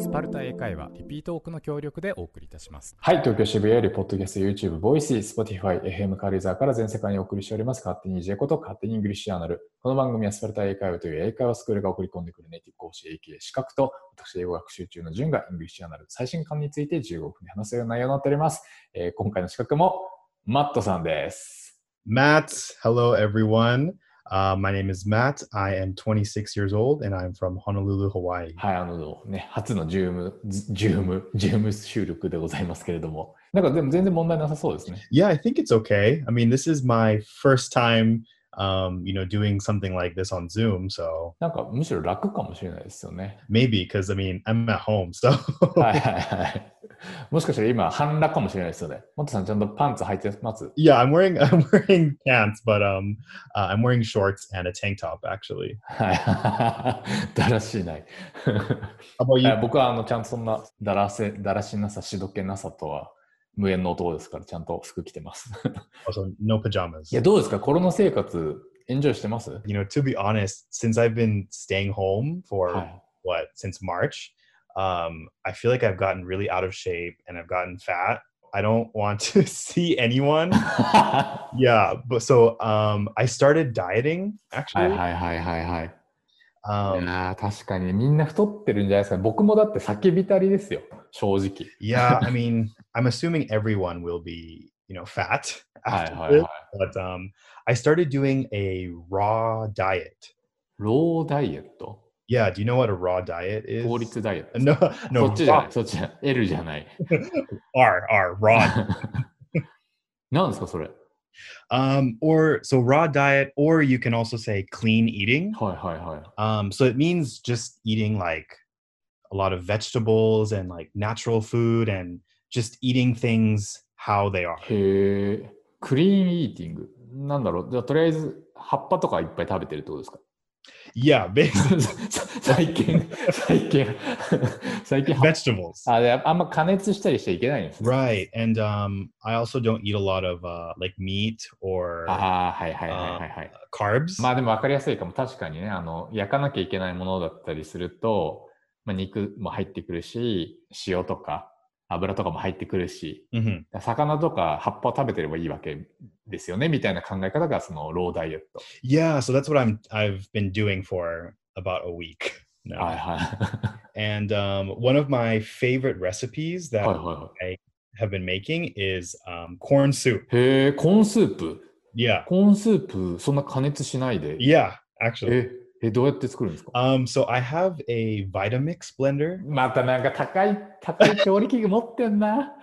スパルタ英会話リピートークの協力でお送りいたしますはい、東京渋谷より、ポッドキャスト、YouTube、 Voicy、Spotify、FM カルイザーから全世界にお送りしております、勝手に EJ こと勝手に English Journal。この番組はスパルタ英会話という英会話スクールが送り込んでくるネイティブ講師 AK 資格と、私、英語学習中の順が English Journal 最新刊について15分で話すような内容になっております。えー今回の資格も、マットさんです。Matt, hello everyone. Uh, my name is Matt. I am 26 years old and I'm from Honolulu, Hawaii. はい、あのね、初のジューム、ズジューム、ジューム収録でございますけれども、なんかでも全然問題なさそうですね。 Yeah, I think it's okay. I mean, this is my first time, um, you know, doing something like this on Zoom. So なんかむしろ楽かもしれないですよね。 maybe because I mean, I'm at home. So はいはいはい。 もしかしたら今、半裸かもしれないですよね。モットさんちゃんとパンツ履いてます yeah, I'm wearing I'm wearing pants, but um, uh, I'm wearing shorts and a tank top actually. はい。だらしない。僕はあのちゃんとそんなだらせ、だらしなさ、しどけなさとは無縁の男ですから、ちゃんと服着てます。Also, no pajamas. いや、どうですかコロナ生活、エンジョイしてます You know, to be honest, since I've been staying home for はい。what since March. Um, I feel like I've gotten really out of shape and I've gotten fat. I don't want to see anyone. Yeah, but so um, I started dieting はい actually. はいはいはいはい。い Um, やー確かにみんな太ってるんじゃないですか。僕もだって叫びたりですよ、正直。 yeah, I mean, I'm assuming everyone will be, you know, fat はい after はいは this, い。 but um, I started doing a raw diet. ローダイエット Yeah, do you know what a raw diet is? 効率ダイエット。 No, そ no, っちじゃな raw, い、そっちじゃない。L じゃない。 R, R, raw. 何ですか、それ。 um, or so raw diet, or you can also say clean eating. はいはいはい。 Um, so it means just eating like a lot of vegetables and like natural food and just eating things how they are. へえ、クリーンイーティング。なんだろう。じゃあ、とりあえず、葉っぱとかいっぱい食べてるってことですか Yeah, basically 最近、最近、最近、vegetables. あであんま加熱したりしちゃいけないんですね。Right. And um, I also don't eat a lot of uh, like meat or ああ、はいはいはいはいはい。carbs. まあでも分かりやすいかも。確かにね、あの、焼かなきゃいけないものだったりすると、まあ、肉も入ってくるし、塩とか油とかも入ってくるし、Mhm. 魚とか葉っぱを食べてればいいわけですよね、みたいな考え方がそのローダイエット。Yeah, so that's what I'm I've been doing for about a week now. はいはい。And um, one of my favorite recipes はい that はいはい。have been making is um, corn soup. へえ、コーンスープ。Yeah. コーンスープ、そんな加熱しないで。Yeah, actually. え、え、どうやって作るんですか Um, so I have a Vitamix blender. またなんか高い、高い調理器具持ってんな。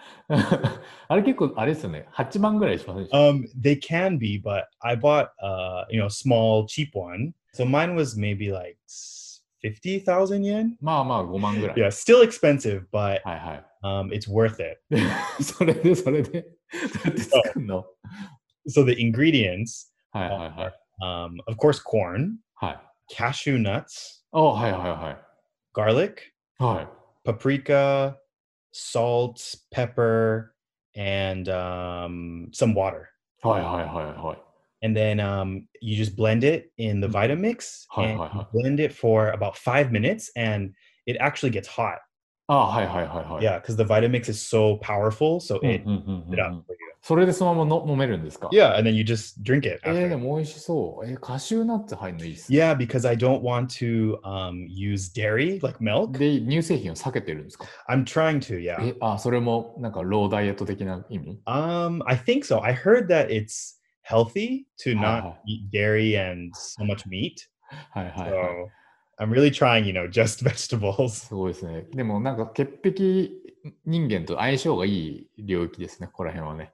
あれ結構、あれですよね。8万ぐらいしませんでした Um, they can be, but I bought uh, you know, small cheap one. So mine was maybe like s- 50,000 yen. まあまあ5万ぐらい。 Yeah, still expensive, but はいはい。 um, it's worth it. でそれで、それで、どうやって作るの So the ingredients, はいはいはい。 um, of course, corn, はい。 Cashew nuts, あはいはいは garlic, い。はい。paprika, salt, pepper, and um, some water. はいはいはいはい。and then um, you just blend it in the Mhm. Vitamix Hi, and hi, you hi. blend it for about five minutes, and it actually gets hot. あはいはいはいはい。Yeah, because the Vitamix is so powerful, so うん it うんうんうん it う up ん for you. それでそのままの飲めるんですか Yeah, and then you just drink it. えー、After. でも美味しそう。えー、カシューナッツ入るのいいっす。Yeah, because I don't want to um, use dairy like milk. で、乳製品を避けてるんですか I'm trying to. Yeah. え、あ、それもなんかローダイエット的な意味 Um, I think so. I heard that it's healthy to not hi. eat dairy and so much meat. はいはい So はい。I'm really trying, you know, just vegetables. すごいですね。でもなんか潔癖人間と相性がいい領域ですね、ここら辺はね。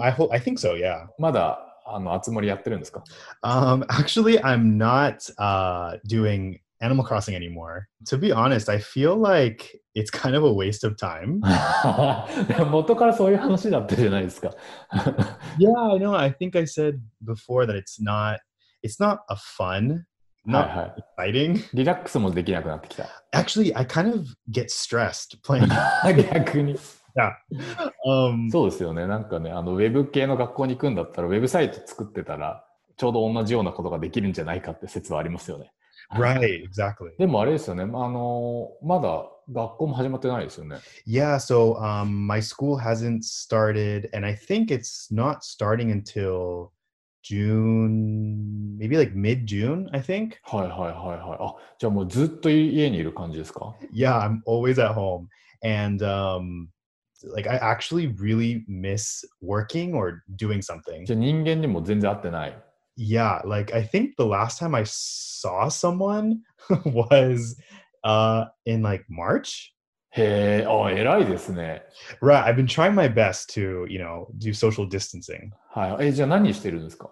I hope. I think so. Yeah. まだ、あの、あつ森やってるんですか Um, actually, I'm not uh, doing Animal Crossing anymore. To be honest, I feel like it's kind of a waste of time. 元からそういう話だったじゃないですか。 yeah, I know. I think I said before that it's not it's not a fun not はいはい。 exciting. リラックスもできなくなってきた。 Actually, I kind of get stressed playing. 逆に。 Um, そうですよね。なんかね、あの、ウェブ系の学校に行くんだったら、ウェブサイト作ってたら、ちょうど同じようなことができるんじゃないかって説はありますよね。right, exactly. でもあれですよね。あの、まだ学校も始まってないですよね。Yeah, so um, my school hasn't started, and I think it's not starting until June, maybe like mid June, I think. はいはいはいはい。あ、じゃあもうずっと家にいる感じですか？Yeah, I'm always at home. And um, like, I actually really miss working or doing something. じゃあ人間にも全然会ってない。 Yeah, like, I think the last time I saw someone was uh, in like March. へえ、あ、偉いですね。 Right. I've been trying my best to, you know, do social distancing. はい。え、じゃあ何してるんですか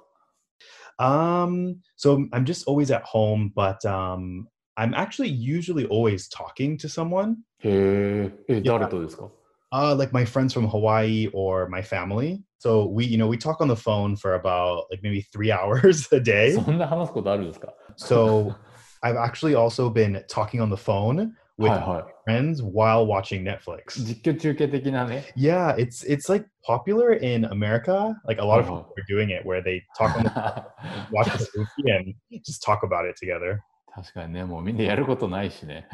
Um, so I'm just always at home, but um, I'm actually usually always talking to someone, へえ、え、誰とですか uh, like my friends from Hawaii or my family. So we, you know, we talk on the phone for about like maybe three hours a day. そんな話すことあるんですか So I've actually also been talking on the phone はい with は friends while watching Netflix. い。実況中継的なね。 Yeah, it's it's like popular in America. Like a lot of Uh-huh. people are doing it where they talk on the watch the movie and just talk about it together. 確かにね、もうみんなやることないしね。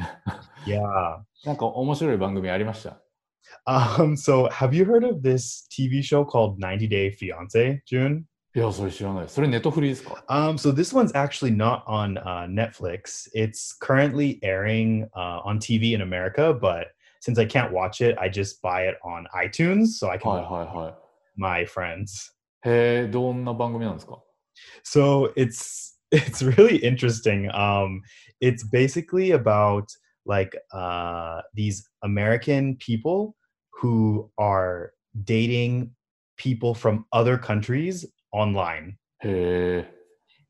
Yeah. なんか面白い番組ありました。 Um, so have you heard of this TV show called 90 Day Fiance, June? いや、それ知らない。それネットフリーですか Um, so this one's actually not on uh, Netflix. It's currently airing uh, on TV in America, but since I can't watch it, I just buy it on iTunes so I can はい watch はいはい。 my friends. へえ、どんな番組なんですか So it's it's really interesting. Um, it's basically about like uh, these American people who are dating people from other countries online. Eh.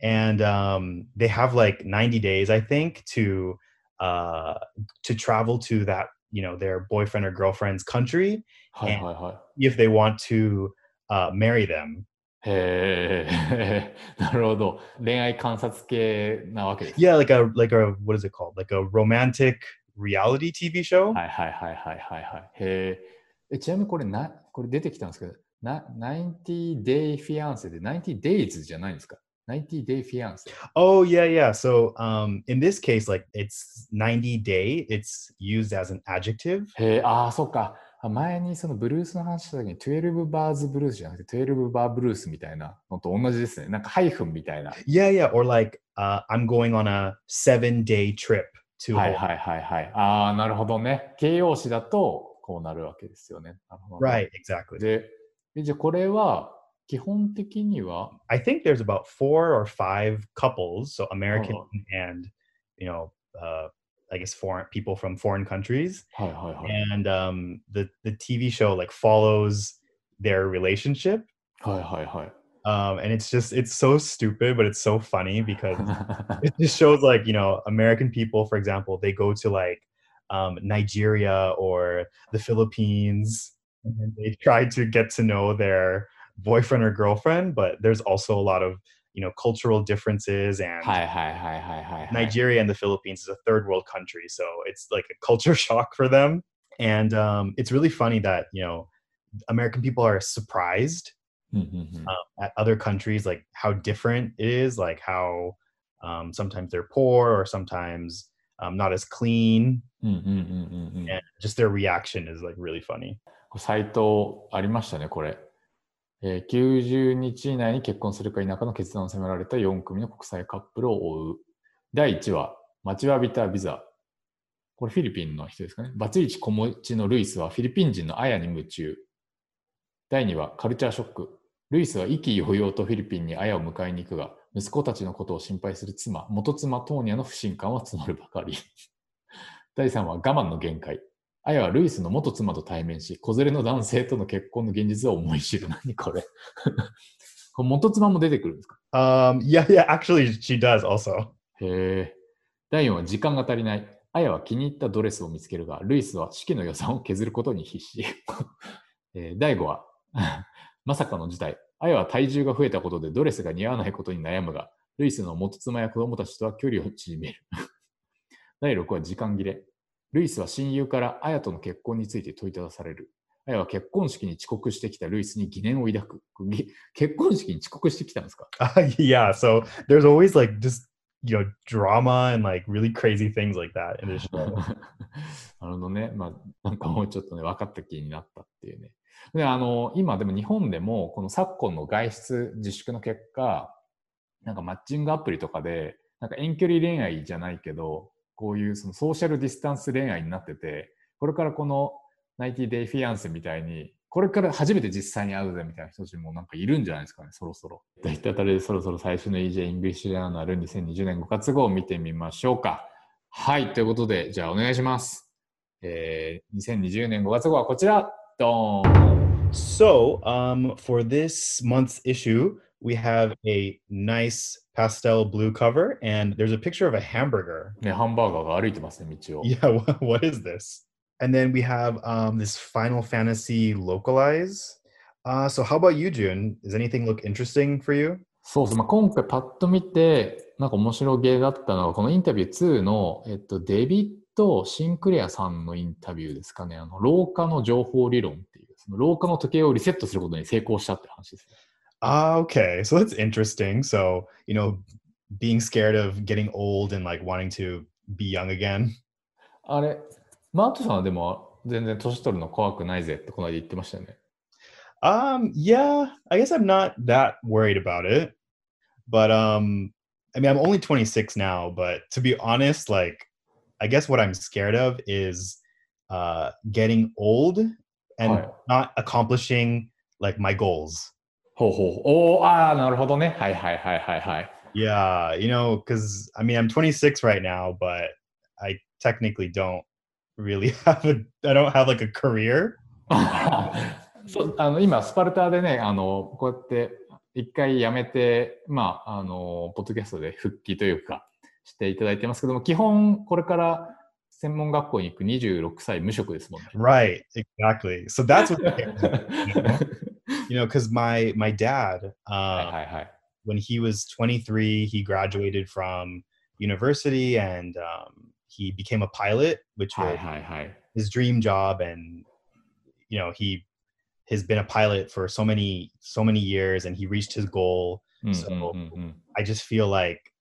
And um, they have like 90 days, I think, to uh, to travel to that you know their boyfriend or girlfriend's country hi, hi, hi. if they want to uh, marry them い。へえ。なるほど。恋愛観察系なわけです。yeah like a like a what is it called like a romantic reality tv show はいはいはいはいはいはい。へええ。ちなみにこれな、これ出てきたんですけど、な90 Day Fiance で90 Days じゃないんですか ?90 Day Fiance。oh yeah yeah so um, in this case like it's 90 day it's used as an adjective へえ、ああ、そっか。あ前にそのブルースの話した時に12バーズブルースじゃなくて12バーブルースみたいなのと同じですね。なんかハイフンみたいな。yeah yeah or like uh, i'm going on a seven day trip to はい.はいはいはい。ああ、なるほどね。形容詞だとこうなるわけですよね。right exactly で、えじゃあこれは基本的には、I think there's about four or five couples, so American Oh. and you know, uh, I guess foreign people from foreign countries, hi, hi, hi. and um, the the TV show like follows their relationship. Hi, hi, hi. Um, and it's just it's so stupid, but it's so funny because it just shows like you know American people, for example, they go to like um, Nigeria or the Philippines, and they try to get to know their boyfriend or girlfriend, but there's also a lot of you know cultural differences and はいはいはいはいはいはい。 Nigeria and the Philippines is a third world country, so it's like a culture shock for them. And um, it's really funny that you know American people are surprised うんうんうん um, at other countries, like how different it is, like how um, sometimes they're poor or sometimes um, not as clean, うんうんうんうんうん and just their reaction is like really funny. サイトありましたね、これ。 えー90日以内に結婚するか否かの決断を迫られた4組の国際カップルを追う。第1話、待ちわびたビザ。これフィリピンの人ですかね。バツイチ子持ちのルイスはフィリピン人のアヤに夢中。第2話、カルチャーショック。ルイスは意気揚々とフィリピンにアヤを迎えに行くが、息子たちのことを心配する妻、元妻トーニャの不信感は募るばかり。第3話、我慢の限界。アヤはルイスの元妻と対面し、子連れの男性との結婚の現実を思い知る。何これ これ元妻も出てくるんですか？Um, yeah, yeah, actually, she does also. へえ。第4話、時間が足りない。アヤは気に入ったドレスを見つけるが、ルイスは式の予算を削ることに必死。えー第5話、まさかの事態。アヤは体重が増えたことでドレスが似合わないことに悩むが、ルイスの元妻や子供たちとは距離を縮める。第6話、時間切れ。ルイスは親友からアヤとの結婚について問いただされる。アヤは結婚式に遅刻してきたルイスに疑念を抱く。ぎ結婚式に遅刻してきたんですか？Uh, yeah, so there's always like just you know drama and like really crazy things like that in this show. なるほどね。まあ、なんかもうちょっとね、分かった気になったっていうね。で、あの、今でも日本でも、この昨今の外出自粛の結果、なんかマッチングアプリとかで、なんか遠距離恋愛じゃないけど、こういうそのソーシャルディスタンス恋愛になってて、これからこの90 Day Fiance みたいに、これから初めて実際に会うぜみたいな人たちもなんかいるんじゃないですかね、そろそろ。といったあたりでそろそろ最初の EJ イングリッシュジャーナル2020年5月号を見てみましょうか。はい、ということで、じゃあお願いします。えー、2020年5月号はこちら。ドーン So, um, for this month's issue, we have a nice pastel blue cover, and there's a picture of a hamburger. ね、ハンバーガーが歩いてますね、道を。Yeah, wha- what is this? And then we have um, this Final Fantasy localize. Uh, so, how about you, June? Does anything look interesting for you? そうそう、まあ、今回パッと見て、なんか面白げだったのは、このインタビュー2の、えっと、デビッド・シンクレアさんのインタビューですかね。あの、老化の情報理論っていう、その老化の時計をリセットすることに成功したって話ですね。Ah, okay. So that's interesting. So, you know, being scared of getting old and like wanting to be young again. あれ、マートさんはでも、全然年取るの怖くないぜってこの間言ってましたよね。 Um, yeah, I guess I'm not that worried about it. But um, I mean, I'm only 26 now, but to be honest, like, I guess what I'm scared of is uh getting old and はい not accomplishing like my goals. ほうほう。おーああ、なるほどね。はいはいはいはいはい。Yeah, you know, because I mean, I'm 26 right now, but I technically don't really have a, I don't have like a career. そうあの今、スパルタでね、あのこうやって一回辞めて、まあ、あのポッドキャストで復帰というか、していただいてますけども、基本、これから専門学校に行く26歳無職ですもんね。Right, exactly. So that's what you know, because my my dad, uh, hi, um, hi, hi. when he was 23, he graduated from university and um, he became a pilot, which was his dream job. And you know, he has been a pilot for so many so many years, and he reached his goal. Mm, so mm, mm, mm. I just feel like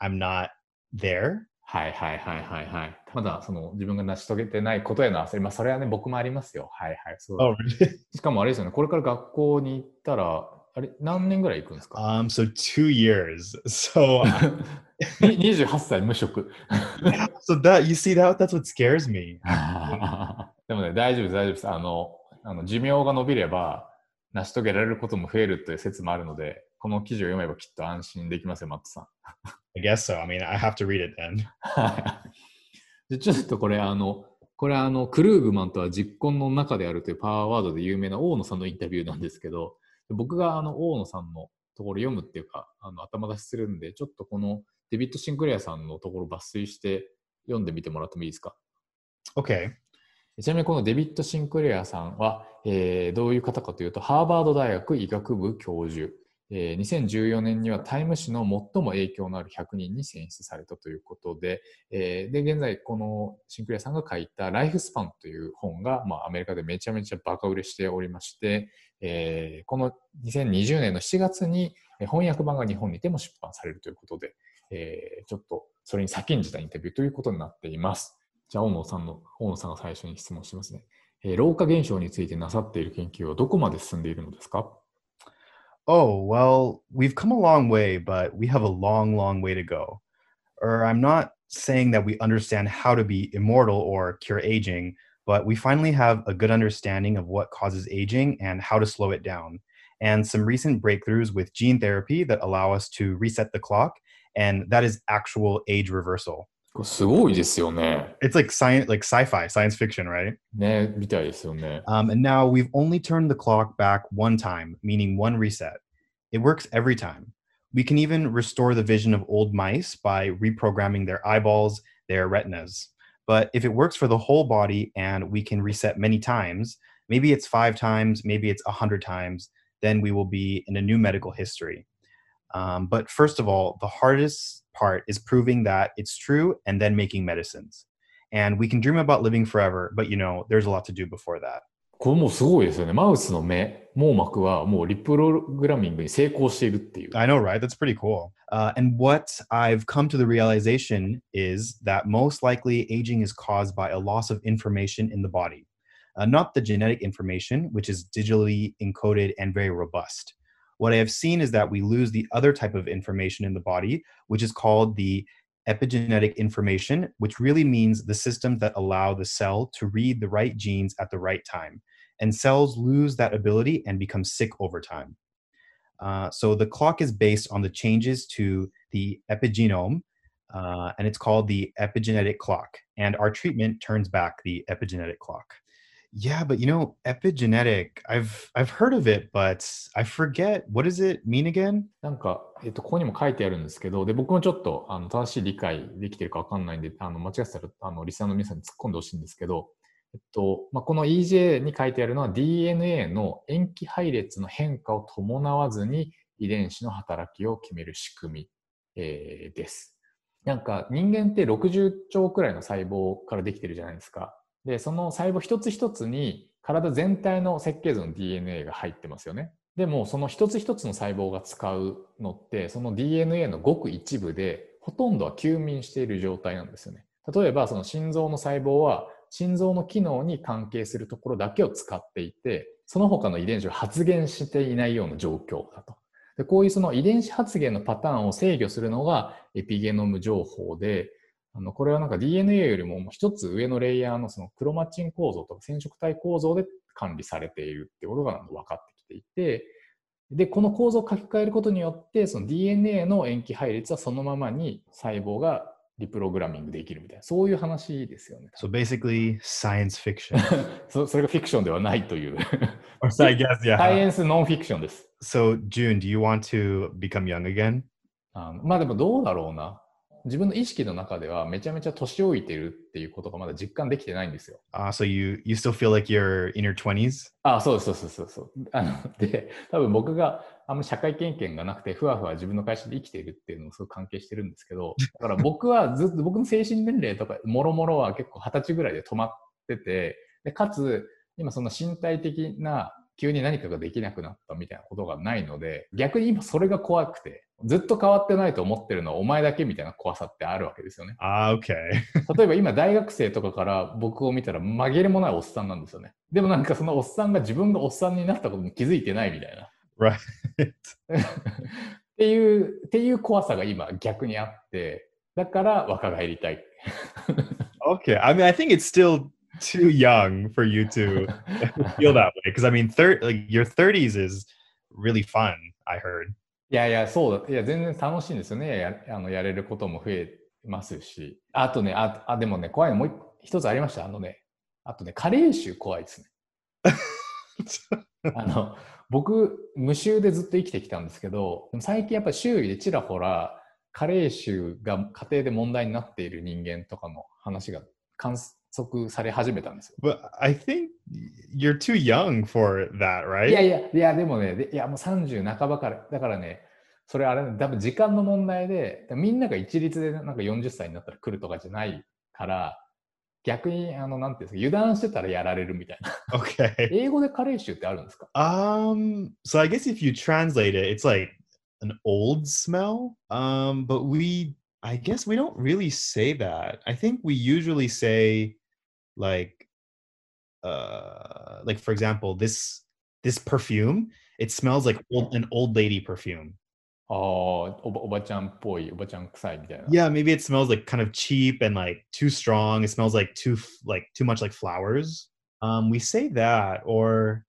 I'm not there はいはいはいはいはい。まだその自分が成し遂げてないことへの焦り、まあそれはね、僕もありますよ。はいはい。そう Oh, really? しかもあれですよね、これから学校に行ったら、あれ、何年ぐらい行くんですか？Um, so two years. So, に ?28 歳無職。so that you see that that's what scares me. でもね、大丈夫です、大丈夫です。あの、あの寿命が伸びれば、成し遂げられることも増えるという説もあるので、この記事を読めばきっと安心できますよ、マットさん。I guess so. I mean, I have to read it then. でちょっとこれ、あの、これあの、クルーグマンとは実婚の中であるというパワーワードで有名な大野さんのインタビューなんですけど、僕があの大野さんのところ読むっていうか、あの頭出しするんで、ちょっとこのデビッド・シンクレアさんのところ抜粋して読んでみてもらってもいいですか？Okay. ちなみにこのデビッド・シンクレアさんは、えーどういう方かというと、ハーバード大学医学部教授、え2014年にはタイム誌の最も影響のある100人に選出されたということで、えで、現在このシンクレアさんが書いた Lifespan という本が、まあ、アメリカでめちゃめちゃバカ売れしておりまして、えこの2020年の7月に翻訳版が日本にても出版されるということで、えちょっとそれに先んじたインタビューということになっています。じゃあ、大野さんの、大野さんが最初に質問しますね。え老化現象についてなさっている研究はどこまで進んでいるのですか？Oh, well, we've come a long way, but we have a long, long way to go. Or I'm not saying that we understand how to be immortal or cure aging, but we finally have a good understanding of what causes aging and how to slow it down. And some recent breakthroughs with gene therapy that allow us to reset the clock, and that is actual age reversal. これすごいですよね。 It's like science, like sci-fi, science fiction, right? ね、みたいですよね。 Um, and now we've only turned the clock back one time, meaning one reset. It works every time. We can even restore the vision of old mice by reprogramming their eyeballs, their retinas. But if it works for the whole body and we can reset many times, maybe it's five times, maybe it's a hundred times, then we will be in a new medical history. Um, but first of all, the hardest part is proving that it's true and then making medicines. And we can dream about living forever, but you know, there's a lot to do before that. これもうすごいですよね。マウスの目、網膜はもうリプログラミングに成功しているっていう。 I know, right? That's pretty cool. Uh, and what I've come to the realization is that most likely aging is caused by a loss of information in the body, uh, not the genetic information, which is digitally encoded and very robust. What I have seen is that we lose the other type of information in the body, which is called the epigenetic information, which really means the systems that allow the cell to read the right genes at the right time. And cells lose that ability and become sick over time. Uh, so the clock is based on the changes to the epigenome, uh, and it's called the epigenetic clock. And our treatment turns back the epigenetic clock. Yeah, but you know, epigenetic, I've I've heard of it, but I forget what does it mean again? なんか、えっと、ここにも書いてあるんですけど、で、僕もちょっと、あの、正しい理解できてるかわかんないんで、あの、間違ってたら、あの、リスナーの皆さんに突っ込んでほしいんですけど、えっと、まあ、この EJ に書いてあるのは DNA の塩基配列の変化を伴わずに遺伝子の働きを決める仕組み、えーです。なんか人間って60兆くらいの細胞からできてるじゃないですか。で、その細胞一つ一つに体全体の設計図の DNA が入ってますよね。でもその一つ一つの細胞が使うのってその DNA のごく一部でほとんどは休眠している状態なんですよね。例えばその心臓の細胞は心臓の機能に関係するところだけを使っていてその他の遺伝子を発現していないような状況だと。でこういうその遺伝子発現のパターンを制御するのがエピゲノム情報であのこれはなんか DNA よりも一つ上のレイヤーのそのクロマチン構造とか染色体構造で管理されているってことが分かってきていてでこの構造を書き換えることによってその DNA の塩基配列はそのままに細胞がリプログラミングできるみたいなそういう話ですよね。So basically, science fiction. そそれがフィクションではないという so I guess, サイ yeah. エンスノンフィクションです。So June, do you want to become young again? あのまあでもどうだろうな。自分の意識の中ではめちゃめちゃ年老いてるっていうことがまだ実感できてないんですよ。Uh, so you you still feel like you're in your 20s? あそうそうそうそうです。あので、多分僕があんま社会経験がなくて、ふわふわ自分の会社で生きているっていうのもすごく関係してるんですけど、だから僕はずっと僕の精神年齢とか、もろもろは結構二十歳ぐらいで止まってて、でかつ、今その身体的な急に何かができなくなったみたいなことがないので、逆に今それが怖くて、ずっと変わってないと思ってるのはお前だけみたいな怖さってあるわけですよね。Ah, okay. 例えば今大学生とかから僕を見たら紛れもないおっさんなんですよね。でもなんかそのおっさんが自分がおっさんになったことに気づいてないみたいな。right. っていう、っていう怖さが今逆にあって、だから若返りたい。Okay. I mean, I think it's still too young for you to feel that way because I mean, thir- like your 30s is really fun. I heard. いやいや、そうだ。いや、全然楽しいんですよね。やあのやれることも増えますし。あとね、あ、あでもね、怖いのもう一一つありました？あのね、あとね、加齢臭怖いですね。あの僕、無臭でずっと生きてきたんですけど、最近やっぱり周囲でちらほら、加齢臭が家庭で問題になっている人間とかの話が観測され始めたんですよ。But I think you're too young for that, い right? やいや、いや、でもね、でいや、もう30半ばから、だからね、それあれ、多分時間の問題で、みんなが一律でなんか40歳になったら来るとかじゃないから、逆に、あの、なんていうんですか、油断してたらやられるみたいな。Okay. 英語で加齢臭ってあるんですか？Um, so I guess if you translate it, it's like an old smell. Um, but we, I guess we don't really say that. I think we usually say like uh like for example, this this perfume, it smells like old, an old lady perfume. Oh, yeah, maybe it smells like kind of cheap and like too strong. It smells like too like too much like flowers. Um, we say that or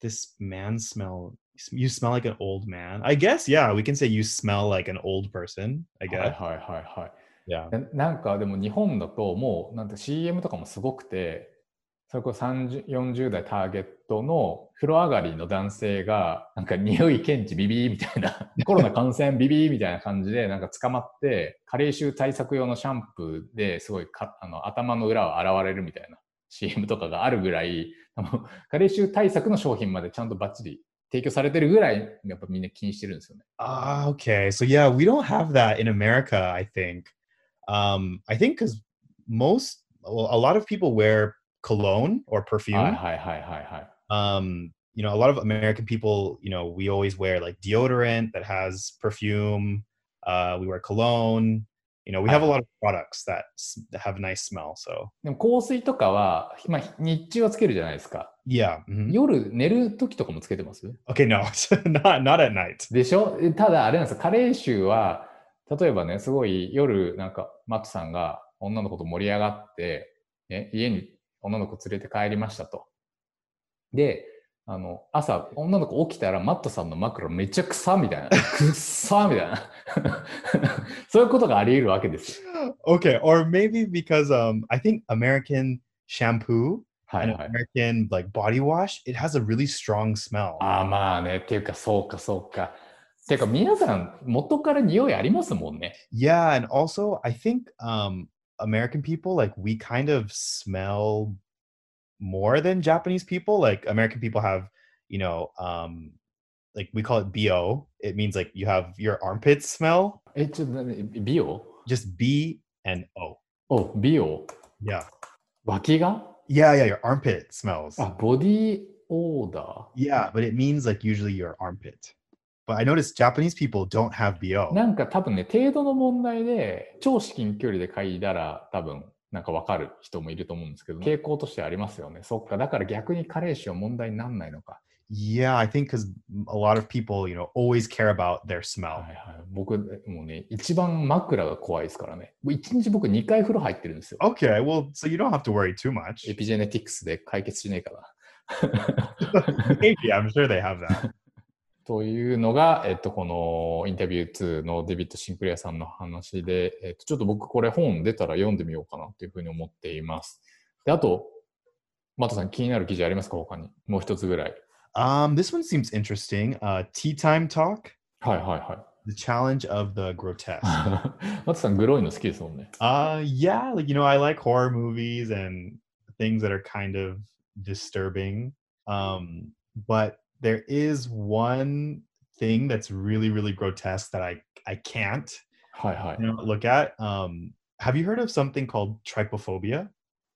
this man smell You smell like an old man. I guess yeah, we can say you smell like an old person. I はい guess はいはいはい。yeah. ななんかでも日本だともうなんて CM とかもすごくてそれこそ30 40代ターゲットの風呂上がりの男性がなんか匂い検知ビビーみたいな コロナ感染ビビーみたいな感じでなんか捕まって加齢臭対策用のシャンプーですごいかあの頭の裏を洗われるみたいな CM とかがあるぐらい加齢臭対策の商品までちゃんとバッチリ提供されてるぐらい、やっぱみんな気にしてるんですよね。 Ah, okay. So yeah, we don't have that in America, I think. Um, I think because most, well, a lot of people wear cologne or はい perfume. はいはいはいはい。 Um, you know, a lot of American people, you know, we always wear like deodorant that has perfume. Uh, we wear cologne. You know, we have a lot of products that, have nice smell. So でも香水とかは、まあ、日中はつけるじゃないですか。yeah. mhm. 夜寝る時とかもつけてます？Okay, no, not not at night. でしょ？えただあれなんですよ、加齢臭は、例えばね、すごい夜、なんか、マットさんが女の子と盛り上がって、ね、家に女の子連れて帰りましたと。で、あの、朝、女の子起きたら、マットさんの枕めっちゃ臭みたいな。くっさみたいな。そういうことがあり得るわけですよ。Okay, or maybe because um, I think American shampoo はいはい。American like body wash, it has a really strong smell. ああ、まあね。っていうか、そうか、そうか。ていうか、皆さん、元から匂いありますもんね。Yeah, and also I think um American people like we kind of smell more than Japanese people. Like American people have, you know, um like we call it BO. It means like you have your armpits smell. え、ちょっとね、美容 Just B and O. お、美容 Yeah. 脇が Yeah, yeah, your armpit smells. あ、ボディオーダ Yeah, but it mees like usually your armpit. But I noticed Japanese people don't have ー。 BO. なんか多分ね、程度の問題で、超至近距離で嗅いだら多分、 なんかわかる人もいると思うんですけど、傾向としてありますよね。そっか、だから逆に加齢臭は問題にならないのか。Yeah, I think because a lot of people, you know, always care about their はい smell. はい。僕、もうね、一番枕が怖いですからね。もう一日僕2回風呂入ってるんですよ。Okay, well, so you don't have to worry too much. エピジェネティクスで解決しねえかな。Maybe I'm sure they have that. というのが、えっと、このインタビュー2のデビッド・シンクレアさんの話で、えっと、ちょっと僕これ本出たら読んでみようかなというふうに思っています。で、あと、マトさん気になる記事ありますか他に。もう一つぐらい。Um, this one seems interesting. Uh, tea time talk: はいはいは the challenge of the grotesque. い。マトさんグロいの好きですもんね。uh, yeah, like you know, I like horror movies and things that are kind of disturbing. Um, but there is one thing that's really, really grotesque that I I can't look at. Um, have you heard of something called trypophobia?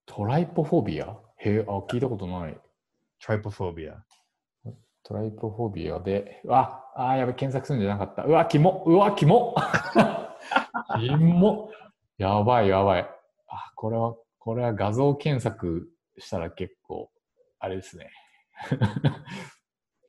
トライポフォビアへえ、あ、聞いたことない。トライポフォビアで、うわ、あーやべ、検索するんじゃなかった。うわ、キモ、うわ、キモ。キモ。やばい、やばい。あ、これは、これは画像検索したら結構、あれですね。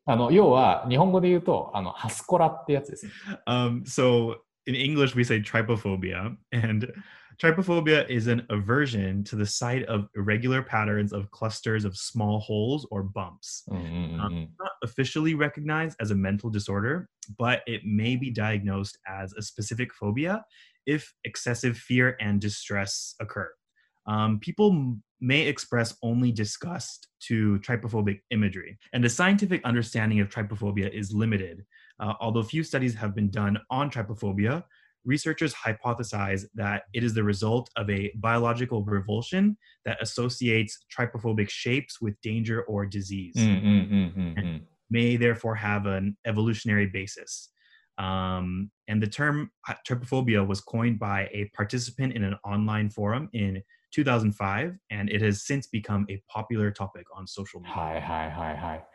あの、要は、日本語で言うと、あの、ハスコラってやつですね。 Um, so in English, we say trypophobia, and trypophobia is an aversion to the sight of irregular patterns of clusters of small holes or bumps. うんうんうんうん。 Not officially recognized as a mental disorder, but it may be diagnosed as a specific phobia if excessive fear and distress occur. um, people may express only disgust to trypophobic imagery. And the scientific understanding of trypophobia is limited. Uh, although few studies have been done on trypophobia, researchers hypothesize that it is the result of a biological revulsion that associates trypophobic shapes with danger or disease mm, mm, mm, mm, mm. may therefore have an evolutionary basis. Um, and the term uh, trypophobia was coined by a participant in an online forum in 2005, and it has since become a popular topic on social media. はいはいはいはい。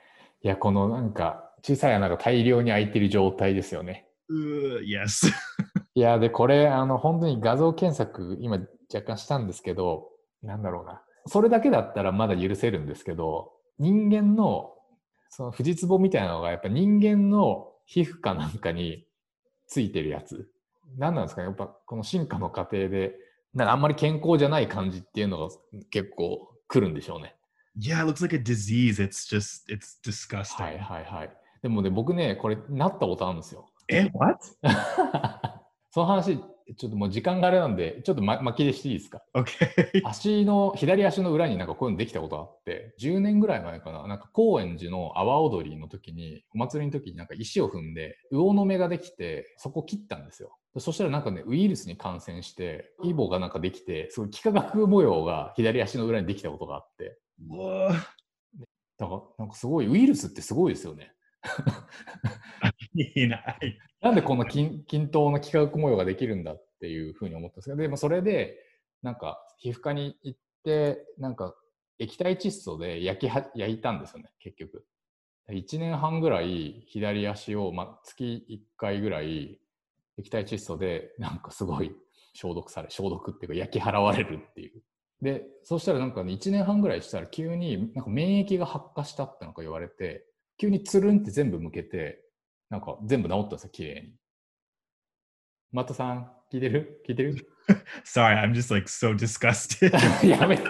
いや、このなんか、小さい穴が大量に開いてる状態ですよね。Uh, yes. いや、で、これ、あの、本当に画像検索、今若干したんですけど、なんだろうな。それだけだったらまだ許せるんですけど、人間の、その、フジツボみたいなのが、やっぱ人間の皮膚かなんかについてるやつ。何なんですかねやっぱ、この進化の過程で、なんかあんまり健康じゃない感じっていうのが結構来るんでしょうね。yeah, it looks like a disease. It's just, it's disgusting. はいはいはい。でもね、僕ね、これ、なったことあるんですよ。Eh, what? その話、ちょっともう時間があれなんで、ちょっと、ま、巻きでしていいですか？Okay. 足の、左足の裏になんかこういうのできたことあって、10年ぐらい前かな、なんか高円寺の阿波踊りの時に、お祭りの時になんか石を踏んで、魚の目ができて、そこ切ったんですよ。そしたらなんかね、ウイルスに感染して、イボがなんかできて、すごい幾何学模様が左足の裏にできたことがあって、Whoa. だからなんかすごい、ウイルスってすごいですよね。I mean, I, なんでこの均均等の幾何学模様ができるんだっていうふうに思ったんですけど、でもそれで、なんか皮膚科に行って、なんか液体窒素で焼きは焼いたんですよね、結局。1年半ぐらい左足を、ま、月1回ぐらい液体窒素でなんかすごい消毒され、消毒っていうか焼き払われるっていう。で、そしたらなんかね、1年半ぐらいしたら急になんか免疫が発火したってなんか言われて、急につるんって全部向けて、なんか全部治ったんですよ、綺麗に。マットさん、聞いてる聞いてる sorry, I'm just like so disgusted. やめて。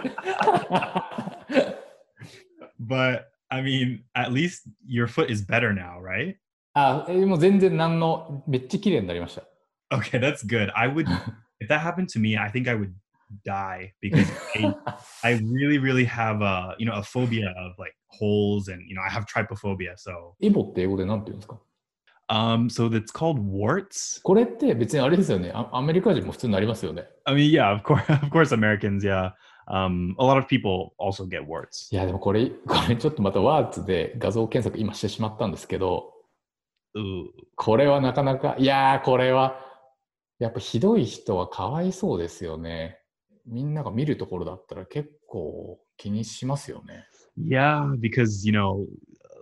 but I mean, at least your foot is better now, right? あ、えもう全然何の、めっちゃ綺麗になりました。Okay, that's good. I would, if that happened to me, I think I would die because I, I really, really have a, you know, a phobia of like holes and, you know, I have trypophobia. So, イボって英語で何て言うんですか um, so that's called warts. これって別にあれですよね。アアメリカ人も普通になりますよね。I mean, yeah, of course, of course, Americans, yeah. Um, a lot of people also get warts. いや、でもこれ、これちょっとまたワーツで画像検索今してしまったんですけど.これはなかなか、いやー、これは、やっぱひどい人はかわいそうですよね。みんなが見るところだったら結構気にしますよね。Yeah, because, you know,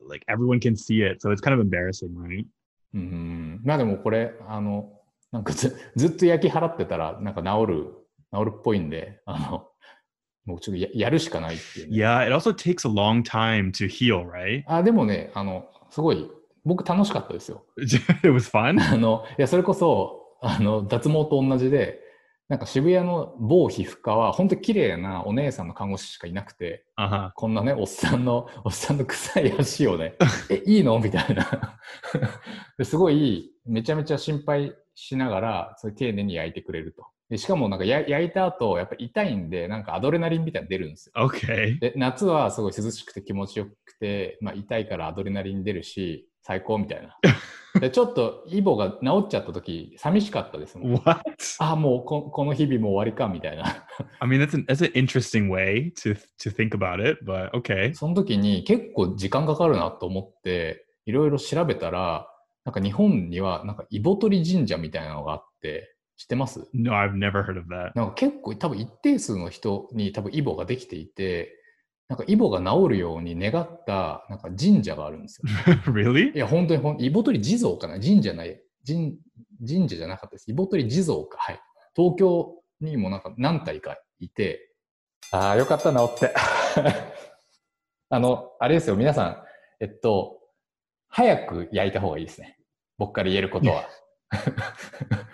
like everyone can see it. So it's kind of embarrassing, right? うん。まあでもこれ、あの、なんかずずっと焼き払ってたら、なんか治る、治るっぽいんで、あの、もうちょっとややるしかないっていう、ね。Yeah, it also takes a long time to heal, right? あ、でもね、あの、すごい、僕楽しかったですよ。it was fun? あの、いや、それこそ、あの、脱毛と同じで、なんか渋谷の某皮膚科は、本当に綺麗なお姉さんの看護師しかいなくて、Uh. こんなね、おっさんの、おっさんの臭い足をね、え、いいの？みたいな。ですごい、めちゃめちゃ心配しながら、それ丁寧に焼いてくれると。でしかもなんかや焼いた後、やっぱ痛いんで、なんかアドレナリンみたいなの出るんですよ。Okay. で、夏はすごい涼しくて気持ちよくて、まあ痛いからアドレナリン出るし、最高みたいな。で、ちょっとイボが治っちゃった時、寂しかったですもん。What? あ、もうここの日々もう終わりか、みたいな。I mean, that's an that's an interesting way to to think about it, but okay. その時に結構時間かかるなと思って、いろいろ調べたら、なんか日本にはなんかイボ取り神社みたいなのがあって、知ってます？No, I've never heard of that. なんか結構多分一定数の人に多分イボができていて、なんかイボが治るように願ったなんか神社があるんですよ。really? いや、本当にほん、イボ取り地蔵かな？神社ない。神神社じゃなかったです。イボ取り地蔵か。はい。東京にもなんか何体かいて。ああ、よかった、治って。あの、あれですよ、皆さん。えっと、早く焼いた方がいいですね。僕から言えることは。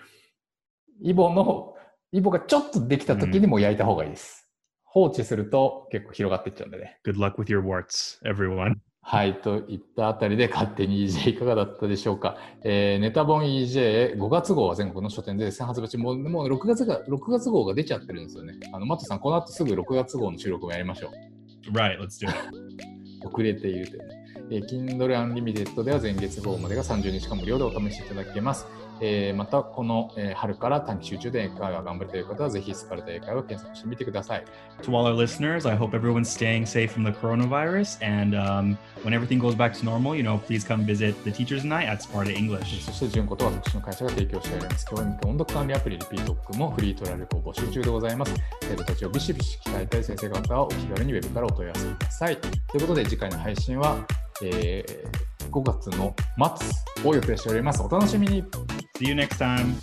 イボの、イボがちょっとできた時にもう焼いた方がいいです。放置すると結構広がっていっちゃうんでね。Good luck with your warts, everyone. はい、といったあたりで勝手に EJ いかがだったでしょうか。えーネタ本 EJ5 月号は全国の書店で絶賛発売中、もうもう6月が、6月号が出ちゃってるんですよね。あの、マットさん、この後すぐ6月号の収録もやりましょう。Right, let's do it. 遅れているというね。えー Kindle Unlimited では前月号までが30日間無料でお試しいただけます。えーまた、この、えー春から短期集中で英会話頑張りという方は、ぜひスパルタ英会話を検索してみてください。To all our listeners, I hope everyone's staying safe from the coronavirus. And um, when everything goes back to normal, you know, please come visit the teachers and I at Sparta English. そして、純子と私の会社が提供しております。教員向け音読管理アプリリピートックもフリートラルを募集中でございます。生徒たちをビシビシ鍛えたい先生方はお気軽にウェブからお問い合わせください。ということで、次回の配信は、えー5月の末を予定しております。お楽しみに。See you next time.